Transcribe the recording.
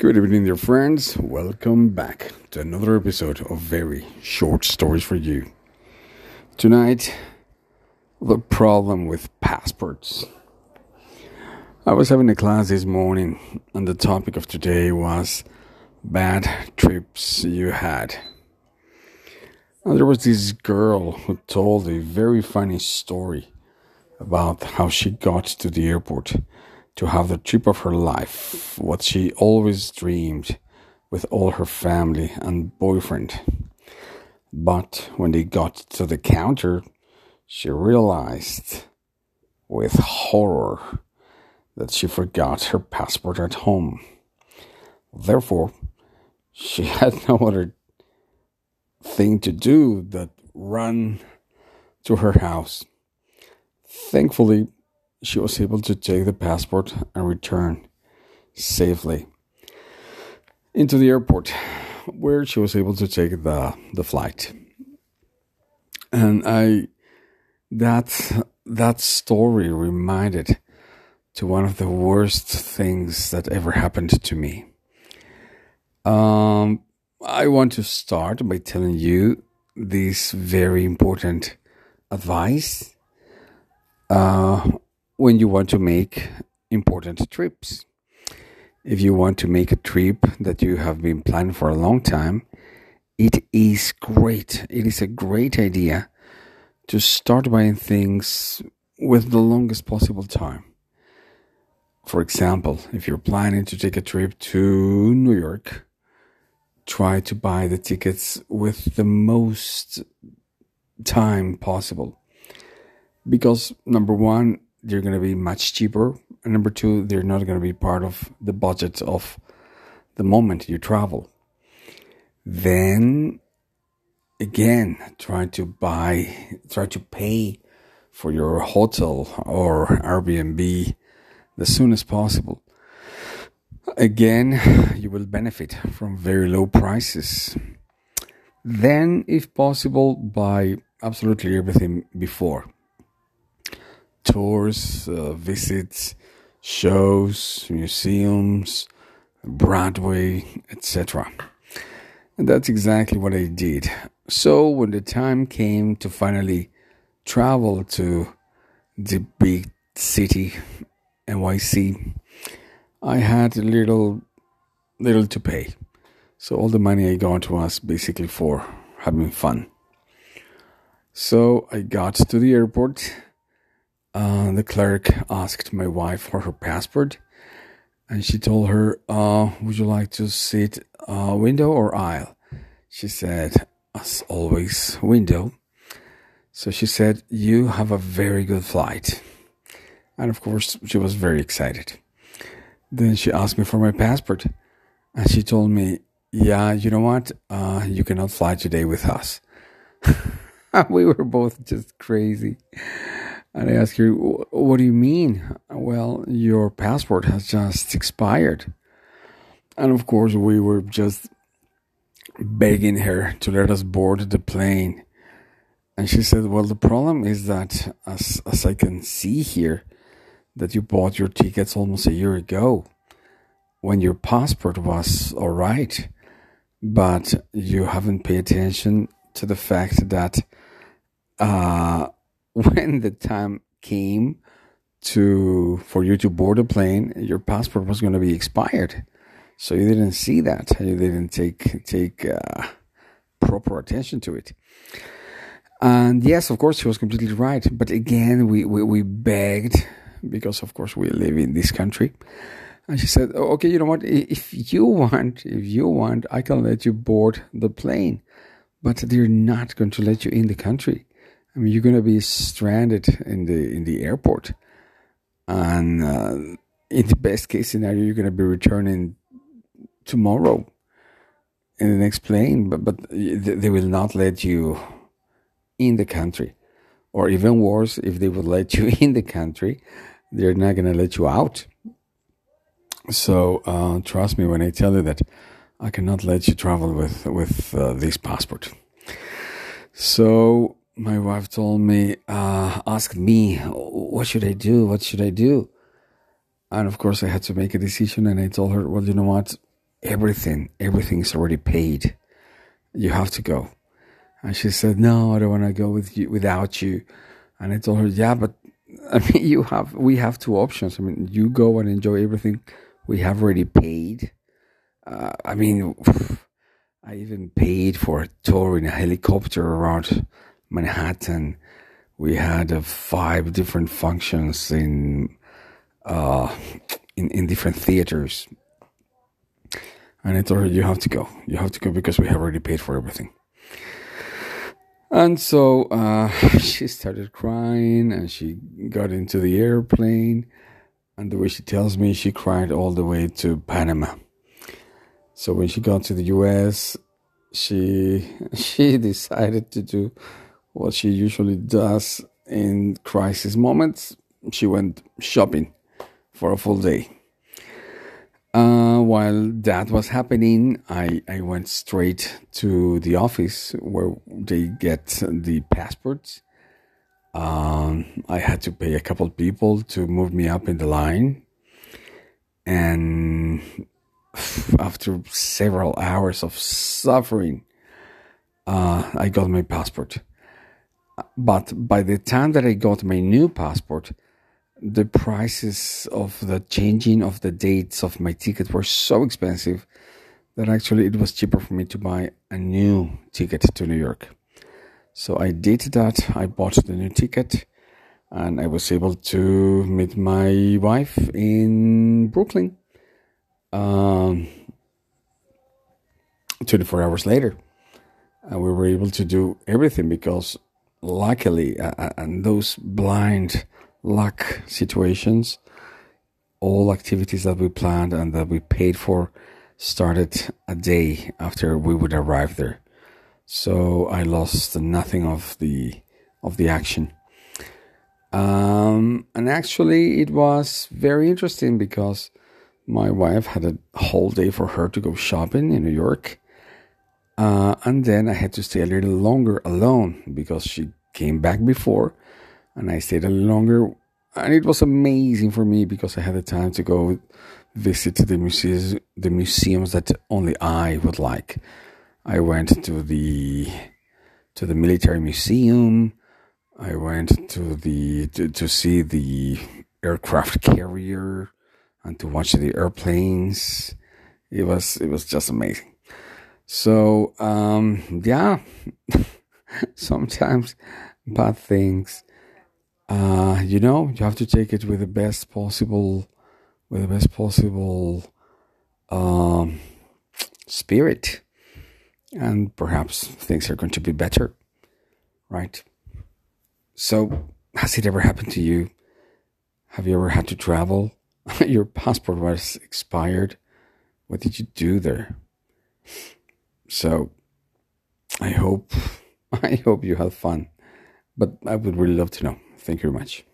Good evening, dear friends. Welcome back to another episode of Very Short Stories for You. Tonight, the problem with passports. I was having a class this morning, and the topic of today was bad trips you had. And there was this girl who told a very funny story about how she got to the airport to have the trip of her life, what she always dreamed with all her family and boyfriend. But when they got to the counter, she realized with horror that she forgot her passport at home. Therefore, she had no other thing to do but run to her house. Thankfully, she was able to take the passport and return safely into the airport where she was able to take the the flight. And i that that story reminded to one of the worst things that ever happened to me. Um i want to start by telling you this very important advice. Uh when you want to make important trips. If you want to make a trip that you have been planning for a long time, it is great. It is a great idea to start buying things with the longest possible time. For example, if you're planning to take a trip to New York, try to buy the tickets with the most time possible. Because number one, they're going to be much cheaper. And number two, they're not going to be part of the budget of the moment you travel. Then again, try to buy, try to pay for your hotel or Airbnb as soon as possible. Again, you will benefit from very low prices. Then, if possible, buy absolutely everything before tours, uh, visits, shows, museums, Broadway, etc. And that's exactly what I did. So when the time came to finally travel to the big city, NYC, I had little little to pay. So all the money I got was basically for having fun. So I got to the airport the clerk asked my wife for her passport, and she told her, uh, "Would you like to sit uh, window or aisle?" She said, "As always, window." So she said, "You have a very good flight," and of course, she was very excited. Then she asked me for my passport, and she told me, "Yeah, you know what? Uh, you cannot fly today with us." we were both just crazy. And I asked her, What do you mean? Well, your passport has just expired. And of course, we were just begging her to let us board the plane. And she said, Well, the problem is that, as, as I can see here, that you bought your tickets almost a year ago when your passport was all right, but you haven't paid attention to the fact that uh, when the time came to for you to board a plane, your passport was going to be expired, so you didn't see that. You didn't take take uh, proper attention to it. And yes, of course, she was completely right. But again, we, we, we begged because, of course, we live in this country. And she said, oh, "Okay, you know what? If you want, if you want, I can let you board the plane, but they're not going to let you in the country." I mean, you're going to be stranded in the in the airport, and uh, in the best case scenario, you're going to be returning tomorrow in the next plane. But but they will not let you in the country, or even worse, if they would let you in the country, they're not going to let you out. So uh, trust me when I tell you that I cannot let you travel with with uh, this passport. So my wife told me, uh, asked me, what should I do? What should I do? And of course, I had to make a decision. And I told her, well, you know what? everything, everything is already paid. You have to go. And she said, No, I don't want to go with you without you. And I told her, Yeah, but I mean, you have, we have two options. I mean, you go and enjoy everything we have already paid. Uh, I mean, I even paid for a tour in a helicopter around Manhattan. We had uh, five different functions in, uh, in in different theaters, and I told her, "You have to go. You have to go because we have already paid for everything." And so uh, she started crying and she got into the airplane. And the way she tells me, she cried all the way to Panama. So when she got to the US, she she decided to do what she usually does in crisis moments. She went shopping for a full day. Uh, while that was happening, I, I went straight to the office where they get the passports. Um, I had to pay a couple people to move me up in the line. And after several hours of suffering, uh, I got my passport. But by the time that I got my new passport, the prices of the changing of the dates of my ticket were so expensive that actually it was cheaper for me to buy a new ticket to New York. So I did that. I bought the new ticket and I was able to meet my wife in Brooklyn. Um, 24 hours later. And we were able to do everything because luckily, uh, and those blind luck situations, all activities that we planned and that we paid for started a day after we would arrive there. So I lost nothing of the of the action. Um, and actually, it was very interesting because my wife had a whole day for her to go shopping in New York. Uh, and then I had to stay a little longer alone because she came back before and I stayed a little longer. And it was amazing for me because I had the time to go visit the museums, the museums that only I would like. I went to the to the military museum. I went to the to, to see the aircraft carrier and to watch the airplanes. It was it was just amazing. So um, yeah, sometimes bad things uh, you know, you have to take it with the best possible, with the best possible um, spirit, and perhaps things are going to be better, right? So, has it ever happened to you? Have you ever had to travel? Your passport was expired. What did you do there? So I hope I hope you have fun. But I would really love to know. Thank you very much.